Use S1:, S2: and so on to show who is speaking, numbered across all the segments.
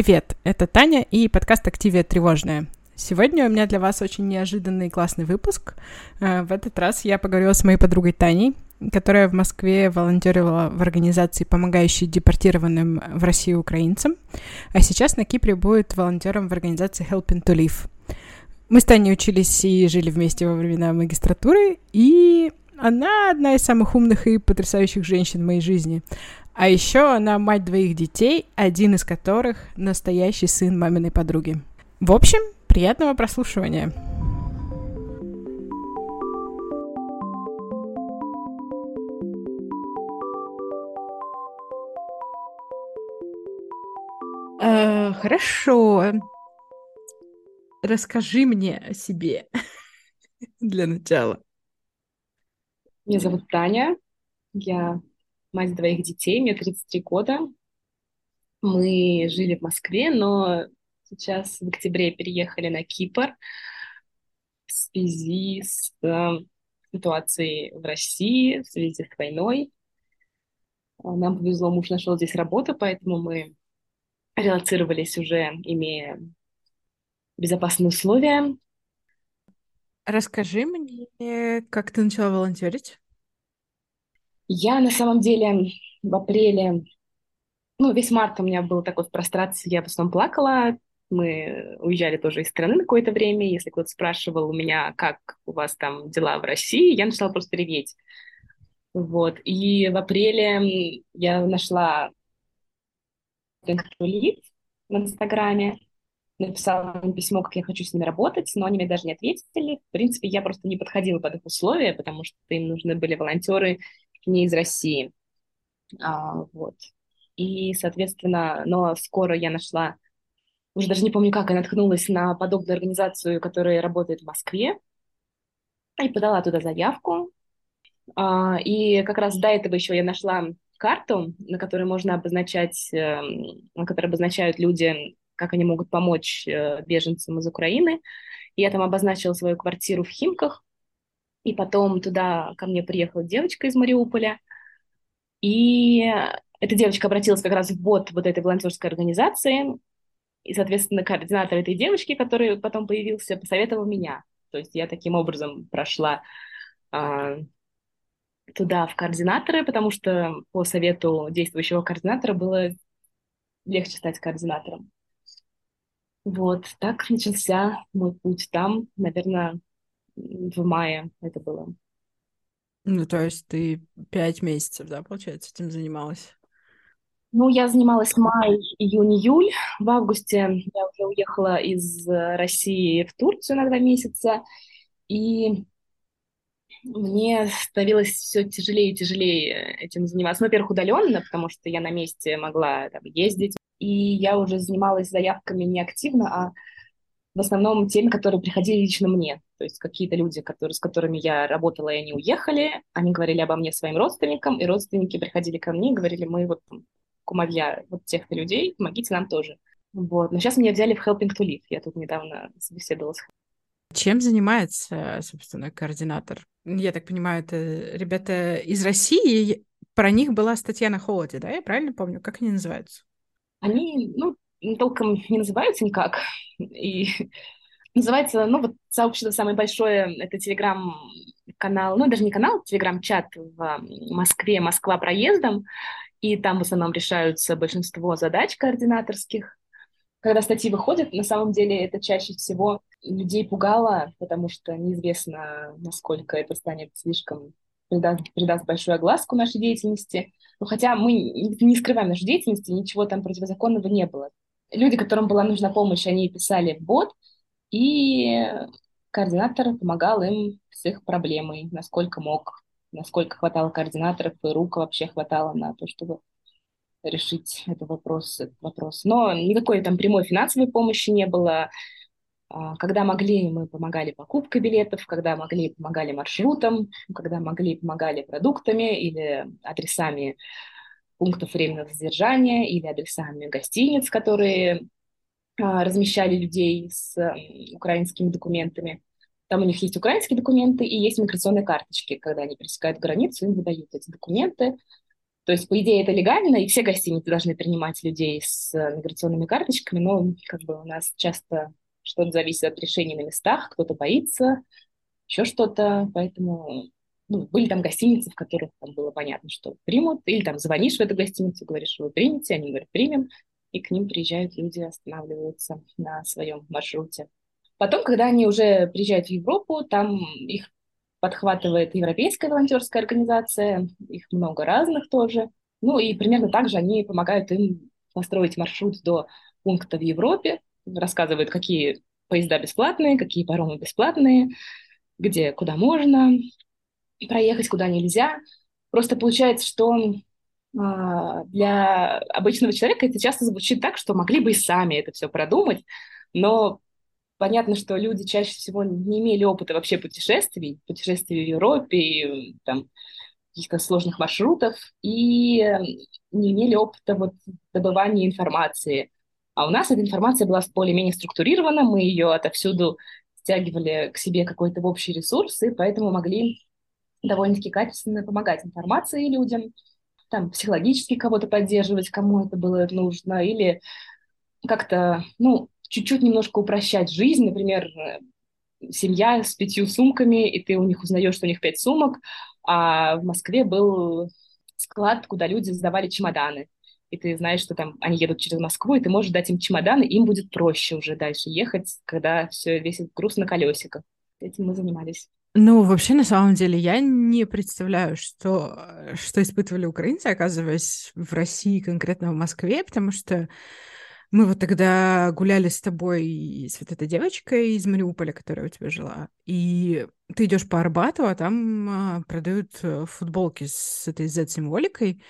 S1: Привет, это Таня и подкаст «Активия тревожная». Сегодня у меня для вас очень неожиданный и классный выпуск. Э, в этот раз я поговорила с моей подругой Таней, которая в Москве волонтерила в организации, помогающей депортированным в Россию украинцам, а сейчас на Кипре будет волонтером в организации Helping to Live. Мы с Таней учились и жили вместе во времена магистратуры, и она одна из самых умных и потрясающих женщин в моей жизни. А еще она мать двоих детей, один из которых настоящий сын маминой подруги. В общем, приятного прослушивания. Э, хорошо. Расскажи мне о себе для начала.
S2: Меня зовут Таня. Я мать двоих детей, мне 33 года. Мы жили в Москве, но сейчас в октябре переехали на Кипр в связи с э, ситуацией в России, в связи с войной. А, нам повезло, муж нашел здесь работу, поэтому мы релацировались уже, имея безопасные условия.
S1: Расскажи мне, как ты начала волонтерить?
S2: Я на самом деле в апреле, ну, весь март у меня был такой в прострации, я в основном плакала. Мы уезжали тоже из страны на какое-то время. Если кто-то спрашивал у меня, как у вас там дела в России, я начала просто реветь. Вот. И в апреле я нашла лид в Инстаграме, написала им письмо, как я хочу с ними работать, но они мне даже не ответили. В принципе, я просто не подходила под их условия, потому что им нужны были волонтеры не из России. А, вот. И, соответственно, но скоро я нашла, уже даже не помню как, я наткнулась на подобную организацию, которая работает в Москве, и подала туда заявку. А, и как раз до этого еще я нашла карту, на которой можно обозначать, э, на которой обозначают люди, как они могут помочь э, беженцам из Украины. И я там обозначила свою квартиру в Химках, и потом туда ко мне приехала девочка из Мариуполя. И эта девочка обратилась как раз в бот вот этой волонтерской организации. И, соответственно, координатор этой девочки, который потом появился, посоветовал меня. То есть я таким образом прошла а, туда в координаторы, потому что по совету действующего координатора было легче стать координатором. Вот, так начался мой путь там, наверное, в мае это было.
S1: Ну, то есть ты пять месяцев, да, получается, этим занималась?
S2: Ну, я занималась май, июнь, июль. В августе я уже уехала из России в Турцию на два месяца. И мне становилось все тяжелее и тяжелее этим заниматься. Ну, во-первых, удаленно, потому что я на месте могла там, ездить. И я уже занималась заявками не активно, а в основном теми, которые приходили лично мне. То есть какие-то люди, которые, с которыми я работала, и они уехали, они говорили обо мне своим родственникам, и родственники приходили ко мне и говорили, мы вот кумовья вот тех-то людей, помогите нам тоже. Вот. Но сейчас меня взяли в Helping to Live. Я тут недавно собеседовала с
S1: чем занимается, собственно, координатор? Я так понимаю, это ребята из России. Про них была статья на Холоде, да? Я правильно помню? Как они называются?
S2: Они, ну, толком не называются никак. И называется, ну, вот сообщество самое большое, это телеграм-канал, ну, даже не канал, телеграм-чат в Москве, Москва проездом, и там в основном решаются большинство задач координаторских. Когда статьи выходят, на самом деле это чаще всего людей пугало, потому что неизвестно, насколько это станет слишком придаст, придаст большую огласку нашей деятельности. Но хотя мы не скрываем нашу деятельность, ничего там противозаконного не было люди, которым была нужна помощь, они писали в бот, и координатор помогал им с их проблемой, насколько мог, насколько хватало координаторов и рук вообще хватало на то, чтобы решить этот вопрос, этот вопрос. Но никакой там прямой финансовой помощи не было. А, когда могли, мы помогали покупкой билетов, когда могли, помогали маршрутом, когда могли, помогали продуктами или адресами пунктов временного задержания или адресами гостиниц, которые а, размещали людей с украинскими документами. Там у них есть украинские документы и есть миграционные карточки. Когда они пересекают границу, им выдают эти документы. То есть, по идее, это легально, и все гостиницы должны принимать людей с э, миграционными карточками, но как бы у нас часто что-то зависит от решений на местах, кто-то боится, еще что-то, поэтому ну, были там гостиницы, в которых там было понятно, что примут, или там звонишь в эту гостиницу, говоришь, что вы примете, они говорят, примем, и к ним приезжают люди, останавливаются на своем маршруте. Потом, когда они уже приезжают в Европу, там их подхватывает Европейская волонтерская организация, их много разных тоже. Ну и примерно так же они помогают им построить маршрут до пункта в Европе, рассказывают, какие поезда бесплатные, какие паромы бесплатные, где, куда можно, проехать, куда нельзя. Просто получается, что а, для обычного человека это часто звучит так, что могли бы и сами это все продумать, но понятно, что люди чаще всего не имели опыта вообще путешествий, путешествий в Европе, там, каких-то сложных маршрутов, и не имели опыта вот добывания информации. А у нас эта информация была более-менее структурирована, мы ее отовсюду стягивали к себе какой-то общий ресурс, и поэтому могли довольно-таки качественно помогать информации людям, там, психологически кого-то поддерживать, кому это было нужно, или как-то, ну, чуть-чуть немножко упрощать жизнь, например, семья с пятью сумками, и ты у них узнаешь, что у них пять сумок, а в Москве был склад, куда люди сдавали чемоданы. И ты знаешь, что там они едут через Москву, и ты можешь дать им чемоданы, им будет проще уже дальше ехать, когда все весит груз на колесиках. Этим мы занимались.
S1: Ну, вообще, на самом деле, я не представляю, что, что испытывали украинцы, оказываясь в России, конкретно в Москве, потому что мы вот тогда гуляли с тобой с вот этой девочкой из Мариуполя, которая у тебя жила, и ты идешь по Арбату, а там а, продают э, футболки с этой Z-символикой.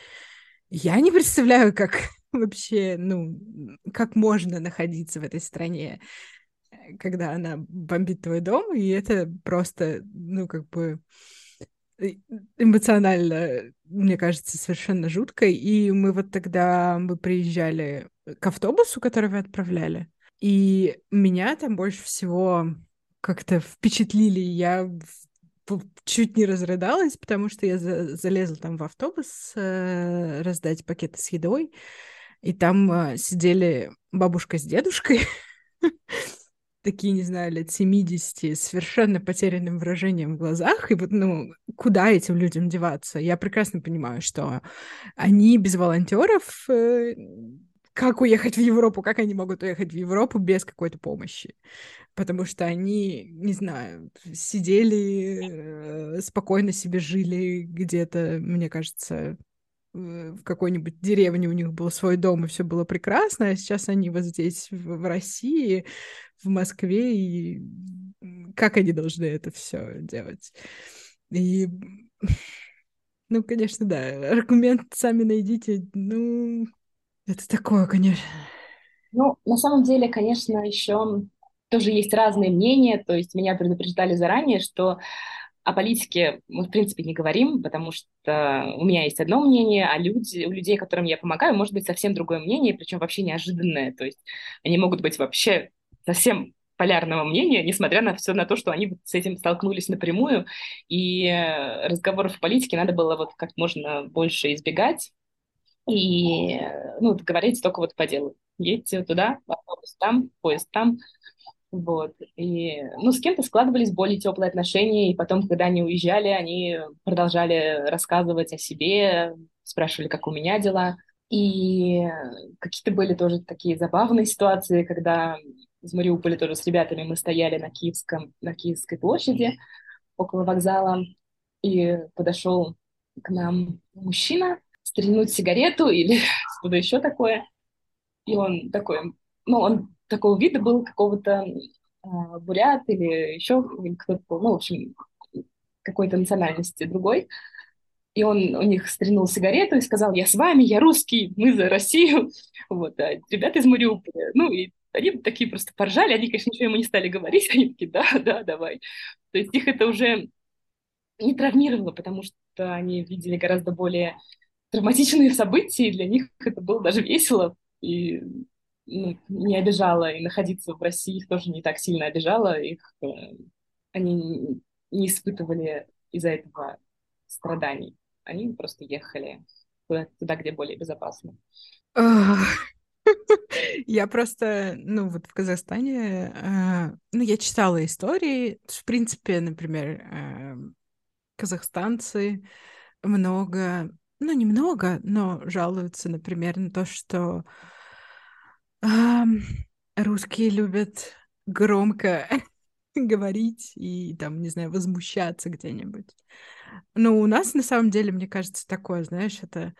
S1: Я не представляю, как вообще, ну, как можно находиться в этой стране когда она бомбит твой дом, и это просто, ну, как бы эмоционально, мне кажется, совершенно жутко. И мы вот тогда мы приезжали к автобусу, который вы отправляли, и меня там больше всего как-то впечатлили. Я чуть не разрыдалась, потому что я за залезла там в автобус э, раздать пакеты с едой, и там э, сидели бабушка с дедушкой, такие, не знаю, лет 70, с совершенно потерянным выражением в глазах, и вот, ну, куда этим людям деваться? Я прекрасно понимаю, что они без волонтеров э, как уехать в Европу, как они могут уехать в Европу без какой-то помощи? Потому что они, не знаю, сидели, э, спокойно себе жили где-то, мне кажется, в какой-нибудь деревне у них был свой дом, и все было прекрасно, а сейчас они вот здесь, в, в России, в Москве, и как они должны это все делать? И, ну, конечно, да, аргумент сами найдите, ну, это такое, конечно.
S2: Ну, на самом деле, конечно, еще тоже есть разные мнения, то есть меня предупреждали заранее, что о политике мы, в принципе, не говорим, потому что у меня есть одно мнение, а люди, у людей, которым я помогаю, может быть совсем другое мнение, причем вообще неожиданное. То есть они могут быть вообще совсем полярного мнения, несмотря на все на то, что они с этим столкнулись напрямую, и разговоров о политике надо было вот как можно больше избегать и ну, говорить только вот по делу. Едьте туда, автобус там, поезд там, вот. И, ну, с кем-то складывались более теплые отношения, и потом, когда они уезжали, они продолжали рассказывать о себе, спрашивали, как у меня дела. И какие-то были тоже такие забавные ситуации, когда из Мариуполя тоже с ребятами мы стояли на, Киевском, на Киевской площади около вокзала, и подошел к нам мужчина стрельнуть сигарету или что-то еще такое. И он такой, ну, он такого вида был какого-то э, бурят или еще кто-то, ну, в общем, какой-то национальности другой. И он у них стрельнул сигарету и сказал, я с вами, я русский, мы за Россию. Вот, а ребята из Мариуполя. Ну, и они такие просто поржали, они, конечно, ничего ему не стали говорить, они такие, да, да, давай. То есть их это уже не травмировало, потому что они видели гораздо более травматичные события, и для них это было даже весело. И не обижала, и находиться в России их тоже не так сильно обижала, их э, они не испытывали из-за этого страданий. Они просто ехали туда, где более безопасно.
S1: Я просто, ну, вот в Казахстане, э, ну, я читала истории, в принципе, например, э, казахстанцы много, ну, немного, но жалуются, например, на то, что русские любят громко говорить и там, не знаю, возмущаться где-нибудь. Но у нас на самом деле, мне кажется, такое, знаешь, это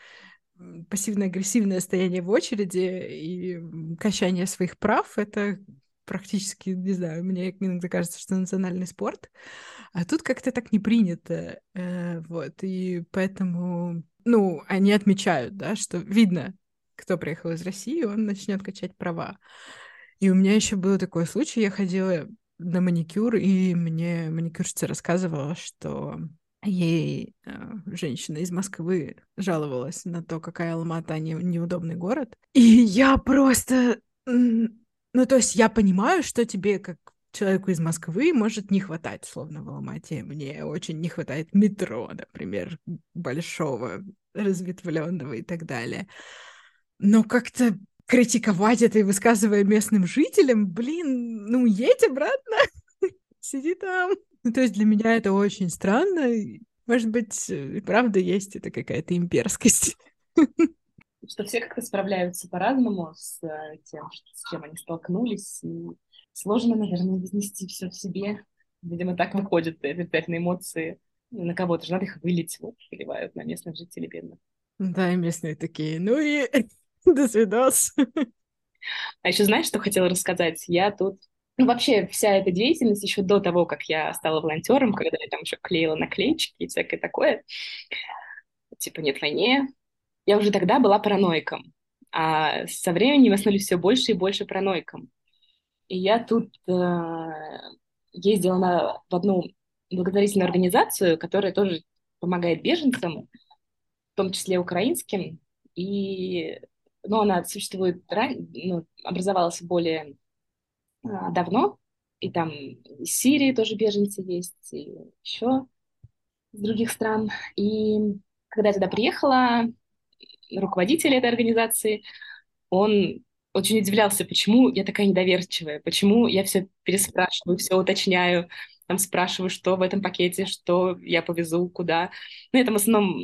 S1: пассивно-агрессивное стояние в очереди и качание своих прав — это практически, не знаю, мне иногда кажется, что национальный спорт. А тут как-то так не принято. Э, вот, и поэтому, ну, они отмечают, да, что видно, кто приехал из России, он начнет качать права. И у меня еще был такой случай, я ходила на маникюр, и мне маникюрщица рассказывала, что ей э, женщина из Москвы жаловалась на то, какая Алмата не, неудобный город. И я просто... Ну, то есть я понимаю, что тебе, как человеку из Москвы, может не хватать, словно в Алмате. Мне очень не хватает метро, например, большого, разветвленного и так далее. Но как-то критиковать это и высказывая местным жителям, блин, ну едь обратно, сиди там. Ну, то есть для меня это очень странно. Может быть, э, правда есть это какая-то имперскость.
S2: Что все как-то справляются по-разному с э, тем, с чем они столкнулись. И сложно, наверное, вознести все в себе. Видимо, так выходят обязательно эмоции. На кого-то же надо их вылить, вот, выливают на местных жителей бедных.
S1: Да, и местные такие, ну и до свидос.
S2: А еще знаешь, что хотела рассказать? Я тут ну, вообще, вся эта деятельность еще до того, как я стала волонтером, когда я там еще клеила наклеечки и всякое такое, типа «нет войне», я уже тогда была параноиком. А со временем я становлюсь все больше и больше параноиком. И я тут э, ездила на, в одну благотворительную организацию, которая тоже помогает беженцам, в том числе украинским. И ну, она существует, ну, образовалась более а, давно, и там из Сирии тоже беженцы есть, и еще из других стран. И когда я туда приехала, руководитель этой организации, он очень удивлялся, почему я такая недоверчивая, почему я все переспрашиваю, все уточняю, там спрашиваю, что в этом пакете, что я повезу, куда. Ну, я там в основном,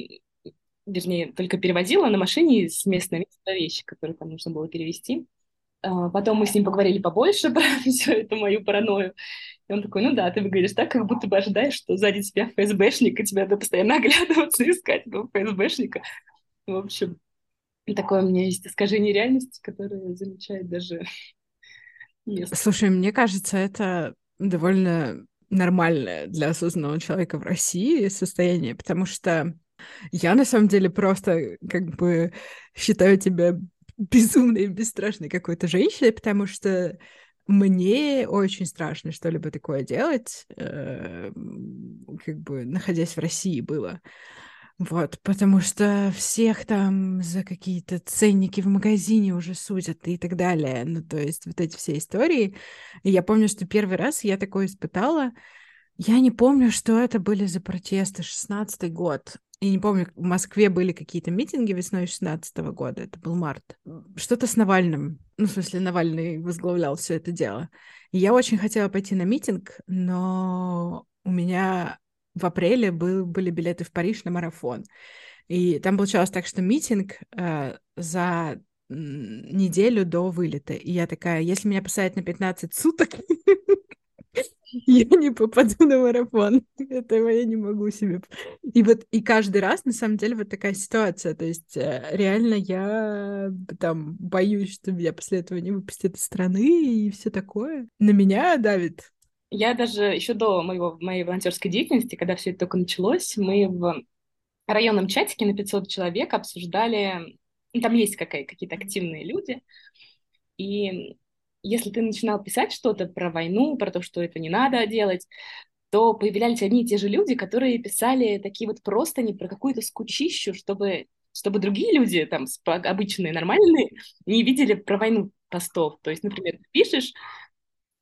S2: вернее, только перевозила на машине с места вещи, которые там нужно было перевести. А, потом мы с ним поговорили побольше про всю эту мою паранойю. И он такой, ну да, ты выглядишь так, как будто бы ожидаешь, что сзади тебя ФСБшник, и тебя надо постоянно оглядываться, искать этого ФСБшника. В общем, такое у меня есть искажение реальности, которое замечает даже
S1: место. Слушай, мне кажется, это довольно нормальное для осознанного человека в России состояние, потому что я на самом деле просто как бы считаю тебя безумной, бесстрашной какой-то женщиной, потому что мне очень страшно что-либо такое делать, э, как бы находясь в России было. Вот, потому что всех там за какие-то ценники в магазине уже судят и так далее. Ну, то есть вот эти все истории. И я помню, что первый раз я такое испытала. Я не помню, что это были за протесты, 16-й год. Я не помню, в Москве были какие-то митинги весной 16 -го года, это был март. Что-то с Навальным. Ну, в смысле, Навальный возглавлял все это дело. И я очень хотела пойти на митинг, но у меня в апреле был, были билеты в Париж на марафон. И там получалось так, что митинг э, за неделю до вылета. И я такая, если меня посадят на 15 суток, я не попаду на марафон. Этого я не могу себе. И вот и каждый раз, на самом деле, вот такая ситуация. То есть э, реально я там боюсь, что меня после этого не выпустят из страны и все такое. На меня давит.
S2: Я даже еще до моего, моей волонтерской деятельности, когда все это только началось, мы в районном чатике на 500 человек обсуждали, там есть какие-то активные люди, и если ты начинал писать что-то про войну, про то, что это не надо делать, то появлялись одни и те же люди, которые писали такие вот просто не про какую-то скучищу, чтобы, чтобы другие люди, там, обычные, нормальные, не видели про войну постов. То есть, например, ты пишешь,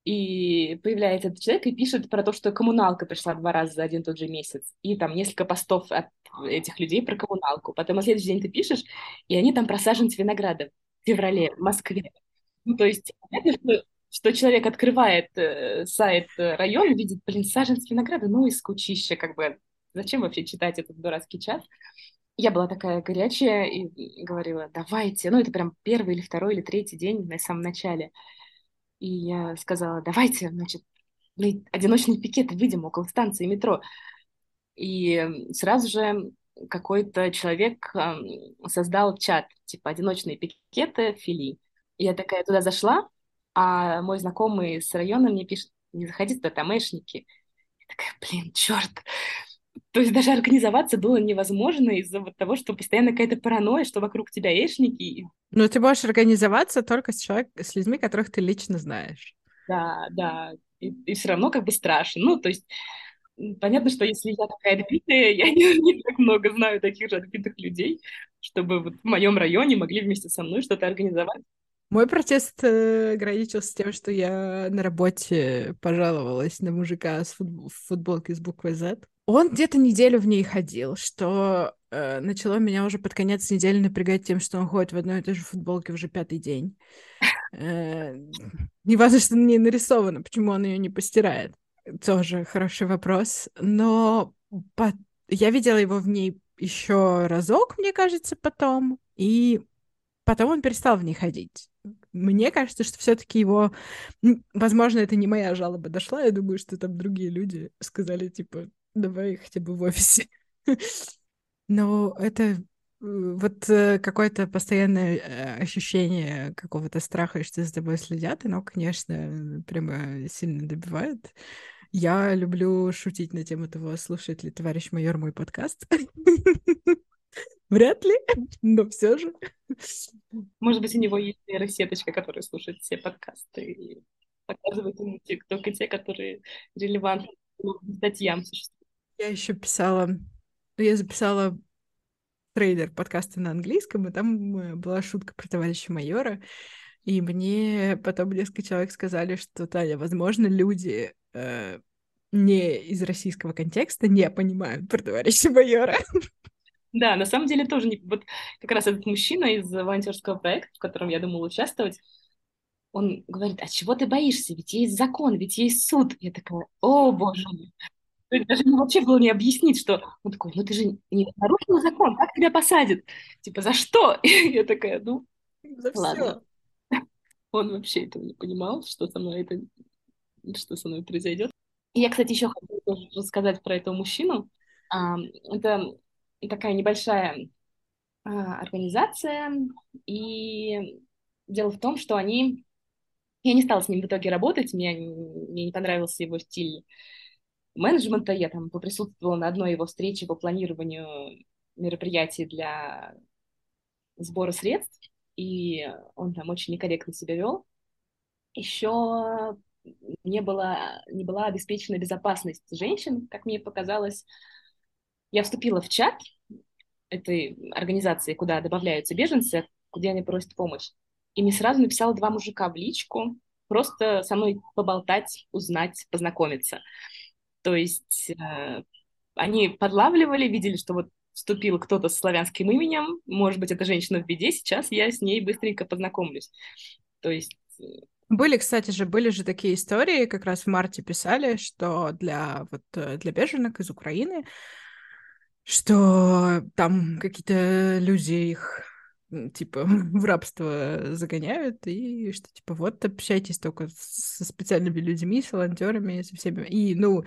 S2: и появляется этот человек и пишет про то, что коммуналка пришла два раза за один тот же месяц. И там несколько постов от этих людей про коммуналку. Потом на следующий день ты пишешь, и они там про саженцы винограда в феврале в Москве. Ну, то есть, понятно, что, что человек открывает э, сайт э, района, видит, блин, саженцы винограда, ну и скучище, как бы. Зачем вообще читать этот дурацкий чат? Я была такая горячая и говорила, давайте, ну это прям первый или второй или третий день на самом начале. И я сказала, давайте, значит, мы одиночный пикет выйдем около станции метро. И сразу же какой-то человек создал чат, типа одиночные пикеты Фили. Я такая туда зашла, а мой знакомый с района мне пишет, не заходи туда, там эшники. Я такая, блин, черт. То есть даже организоваться было невозможно из-за вот того, что постоянно какая-то паранойя, что вокруг тебя эшники.
S1: Но ты можешь организоваться только с, человек, с людьми, которых ты лично знаешь.
S2: Да, да. И, и все равно как бы страшно. Ну, то есть понятно, что если я такая отбитая, я не, не так много знаю таких же отбитых людей, чтобы вот в моем районе могли вместе со мной что-то организовать.
S1: Мой протест э, ограничился тем, что я на работе пожаловалась на мужика с футбол- футболкой с буквой Z. Он где-то неделю в ней ходил, что э, начало меня уже под конец недели напрягать тем, что он ходит в одной и той же футболке уже пятый день. Э, не важно, что на ней нарисовано, почему он ее не постирает. Тоже хороший вопрос. Но по... я видела его в ней еще разок, мне кажется, потом. И потом он перестал в ней ходить. Мне кажется, что все-таки его, возможно, это не моя жалоба дошла. Я думаю, что там другие люди сказали, типа, давай хотя бы в офисе. Но это э, вот э, какое-то постоянное э, ощущение какого-то страха, что за тобой следят, оно, конечно, прямо сильно добивает. Я люблю шутить на тему того, слушает ли товарищ майор мой подкаст. Вряд ли, но все же.
S2: Может быть, у него есть нейросеточка, которая слушает все подкасты и показывает ему только те, которые релевантны статьям существуют.
S1: Я еще писала, я записала трейдер подкаста на английском, и там э, была шутка про товарища майора, и мне потом несколько человек сказали, что, Таня, возможно, люди э, не из российского контекста не понимают про товарища майора.
S2: Да, на самом деле тоже не... Вот как раз этот мужчина из волонтерского проекта, в котором я думала участвовать, он говорит, а чего ты боишься? Ведь есть закон, ведь есть суд. Я такая, о, боже мой. Даже ему вообще было не объяснить, что... Он такой, ну ты же не нарушил закон, как тебя посадят? Типа, за что? Я такая, ну,
S1: за ладно.
S2: Все. Он вообще этого не понимал, что со мной это... что со мной произойдет. И я, кстати, еще хочу рассказать про этого мужчину. Это такая небольшая а, организация, и дело в том, что они... Я не стала с ним в итоге работать, мне, мне не понравился его стиль менеджмента, я там поприсутствовала на одной его встрече по планированию мероприятий для сбора средств, и он там очень некорректно себя вел. Еще не была, не была обеспечена безопасность женщин, как мне показалось, я вступила в чат этой организации, куда добавляются беженцы, где они просят помощь. И мне сразу написало два мужика в личку, просто со мной поболтать, узнать, познакомиться. То есть э, они подлавливали, видели, что вот вступил кто-то с славянским именем, может быть, это женщина в беде, сейчас я с ней быстренько познакомлюсь. То есть... Э,
S1: были, кстати же, были же такие истории, как раз в марте писали, что для, вот, э, для беженок из Украины что там какие-то люди их типа в рабство загоняют, и что типа вот общайтесь только со специальными людьми, с волонтерами, со всеми. И, ну,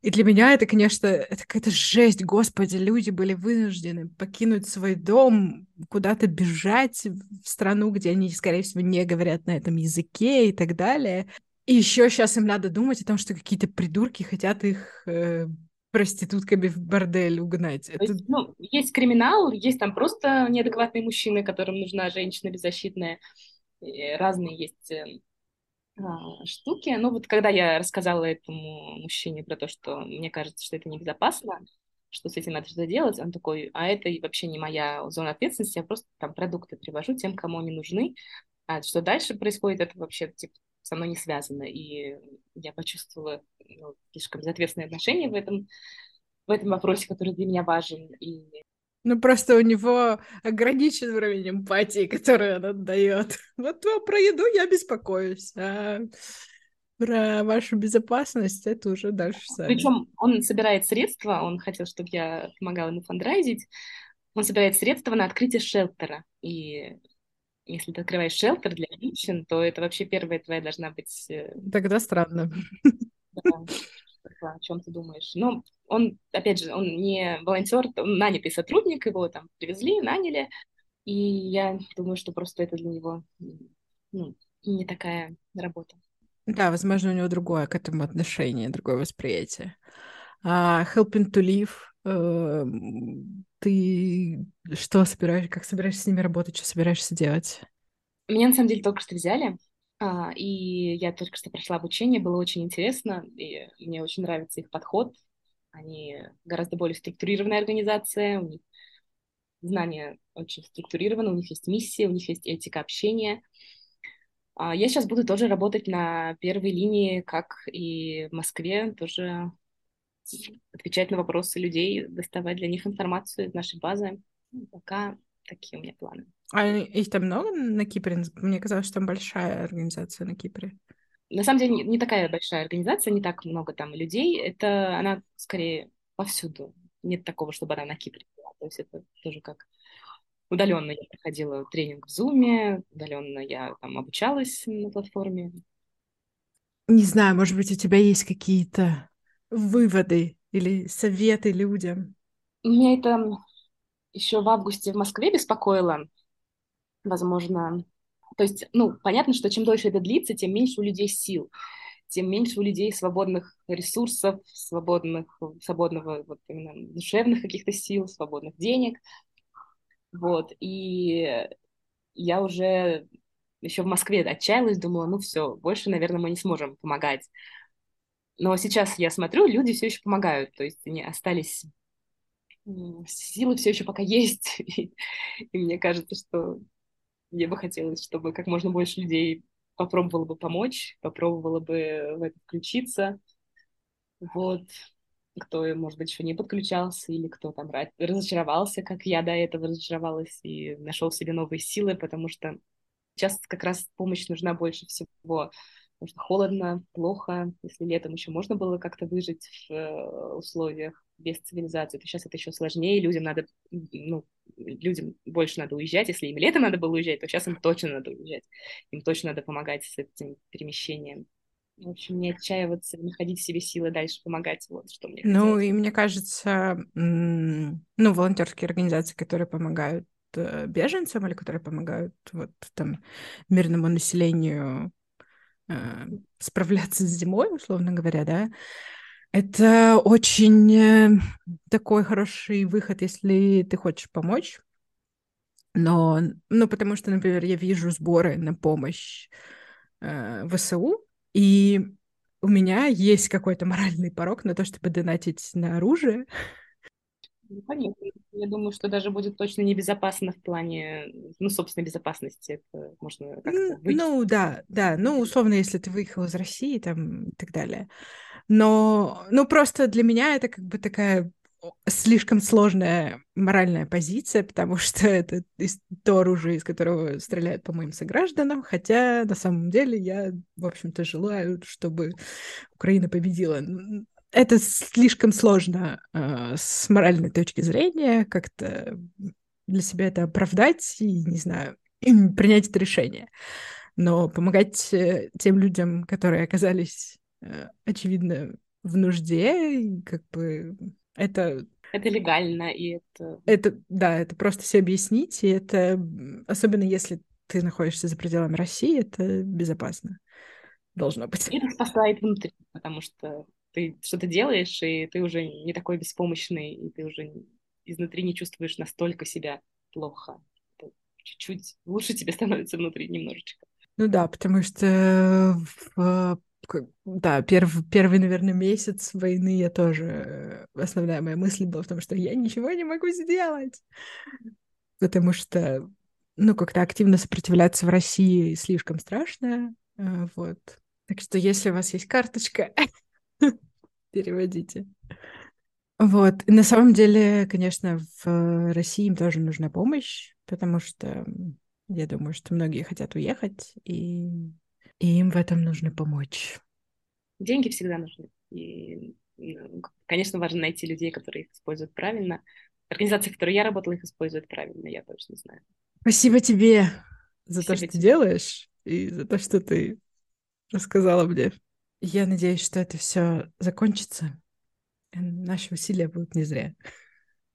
S1: и для меня это, конечно, это какая-то жесть, господи, люди были вынуждены покинуть свой дом, куда-то бежать в страну, где они, скорее всего, не говорят на этом языке и так далее. И еще сейчас им надо думать о том, что какие-то придурки хотят их э, проститутками в бордель угнать.
S2: Это... Есть, ну, есть криминал, есть там просто неадекватные мужчины, которым нужна женщина беззащитная. Разные есть э, а, штуки. Ну вот когда я рассказала этому мужчине про то, что мне кажется, что это небезопасно, что с этим надо что-то делать, он такой, а это вообще не моя зона ответственности, я просто там продукты привожу тем, кому они нужны. А что дальше происходит, это вообще типа со мной не связано. И я почувствовала ну, слишком безответственное отношение в этом, в этом вопросе, который для меня важен. И...
S1: Ну, просто у него ограничен уровень эмпатии, который он отдает. Вот про еду я беспокоюсь, а про вашу безопасность это уже дальше сами.
S2: Причем он собирает средства, он хотел, чтобы я помогала ему фандрайзить, он собирает средства на открытие шелтера. И если ты открываешь шелтер для женщин, то это вообще первая твоя должна быть... Э,
S1: Тогда странно.
S2: Да, о чем ты думаешь? Ну, он, опять же, он не волонтер, он нанятый сотрудник, его там привезли, наняли, и я думаю, что просто это для него ну, не такая работа.
S1: Да, возможно, у него другое к этому отношение, другое восприятие. А Helping to Live, э, ты что собираешься, как собираешься с ними работать, что собираешься делать?
S2: Меня, на самом деле, только что взяли, а, и я только что прошла обучение, было очень интересно, и мне очень нравится их подход. Они гораздо более структурированная организация, у них знания очень структурированы, у них есть миссия, у них есть этика общения. А, я сейчас буду тоже работать на первой линии, как и в Москве, тоже отвечать на вопросы людей, доставать для них информацию из нашей базы. Ну, пока такие у меня планы.
S1: А их там много на Кипре? Мне казалось, что там большая организация на Кипре.
S2: На самом деле не такая большая организация, не так много там людей. Это она скорее повсюду. Нет такого, чтобы она на Кипре была. То есть это тоже как удаленно я проходила тренинг в Zoom, удаленно я там обучалась на платформе.
S1: Не знаю, может быть, у тебя есть какие-то выводы или советы людям?
S2: Меня это еще в августе в Москве беспокоило, возможно. То есть, ну, понятно, что чем дольше это длится, тем меньше у людей сил, тем меньше у людей свободных ресурсов, свободных, свободного вот именно душевных каких-то сил, свободных денег. Вот, и я уже еще в Москве отчаялась, думала, ну все, больше, наверное, мы не сможем помогать. Но сейчас я смотрю, люди все еще помогают, то есть они остались, силы все еще пока есть, и, и мне кажется, что мне бы хотелось, чтобы как можно больше людей попробовало бы помочь, попробовало бы в это включиться, вот, кто, может быть, еще не подключался, или кто там разочаровался, как я до этого разочаровалась, и нашел в себе новые силы, потому что сейчас как раз помощь нужна больше всего потому что холодно, плохо. Если летом еще можно было как-то выжить в э, условиях без цивилизации, то сейчас это еще сложнее, людям надо, ну, людям больше надо уезжать. Если им летом надо было уезжать, то сейчас им точно надо уезжать. Им точно надо помогать с этим перемещением. В общем, не отчаиваться, находить в себе силы дальше помогать. Вот что мне
S1: Ну, хотелось. и мне кажется, ну, волонтерские организации, которые помогают э, беженцам или которые помогают вот там мирному населению э, справляться с зимой, условно говоря, да, это очень э, такой хороший выход, если ты хочешь помочь. Но, ну, потому что, например, я вижу сборы на помощь э, ВСУ, и у меня есть какой-то моральный порог на то, чтобы донатить на оружие.
S2: Ну, понятно. Я думаю, что даже будет точно небезопасно в плане, ну, собственной безопасности. Это можно как-то
S1: Ну, да, да. Ну, условно, если ты выехал из России там и так далее. Но, ну, просто для меня это как бы такая слишком сложная моральная позиция, потому что это то оружие, из которого стреляют по моим согражданам, хотя на самом деле я, в общем-то, желаю, чтобы Украина победила это слишком сложно э, с моральной точки зрения, как-то для себя это оправдать и, не знаю, принять это решение. Но помогать э, тем людям, которые оказались, э, очевидно, в нужде, как бы это...
S2: Это легально, и это...
S1: Это, да, это просто все объяснить, и это, особенно если ты находишься за пределами России, это безопасно должно быть.
S2: И это спасает внутри, потому что ты что-то делаешь, и ты уже не такой беспомощный, и ты уже изнутри не чувствуешь настолько себя плохо. Чуть-чуть лучше тебе становится внутри немножечко.
S1: Ну да, потому что в, да, перв, первый, наверное, месяц войны я тоже основная моя мысль была в том, что я ничего не могу сделать, потому что ну как-то активно сопротивляться в России слишком страшно, А, вот. Так что, если у вас есть карточка, переводите. Вот. И на самом деле, конечно, в России им тоже нужна помощь, потому что я думаю, что многие хотят уехать, и, и им в этом нужно помочь.
S2: Деньги всегда нужны. И, ну, конечно, важно найти людей, которые их используют правильно. Организации, в которой я работала, их используют правильно, я точно знаю.
S1: Спасибо тебе за Спасибо то, что тебе. ты делаешь, и за то, что ты рассказала мне. Я надеюсь, что это все закончится. Наши усилия будут не зря.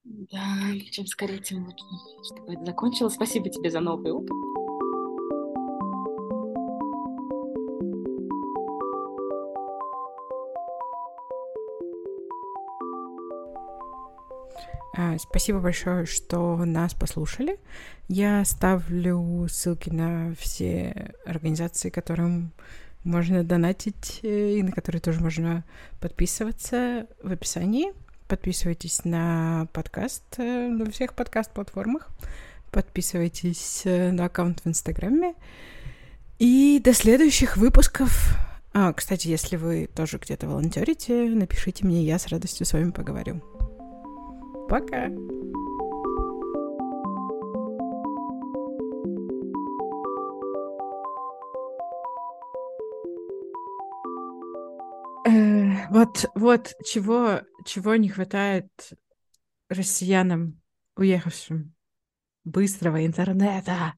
S2: Да, чем скорее, тем лучше, чтобы это закончилось. Спасибо тебе за новый опыт.
S1: А, спасибо большое, что нас послушали. Я оставлю ссылки на все организации, которым можно донатить э, и на которые тоже можно подписываться в описании. Подписывайтесь на подкаст э, на всех подкаст-платформах. Подписывайтесь э, на аккаунт в Инстаграме. И до следующих выпусков. А, кстати, если вы тоже где-то волонтерите, напишите мне, я с радостью с вами поговорю. Пока! Вот, вот чего, чего не хватает россиянам, уехавшим. Быстрого интернета.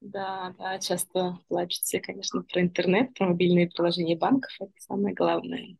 S2: Да, да, часто плачут все, конечно, про интернет, про мобильные приложения банков. Это самое главное.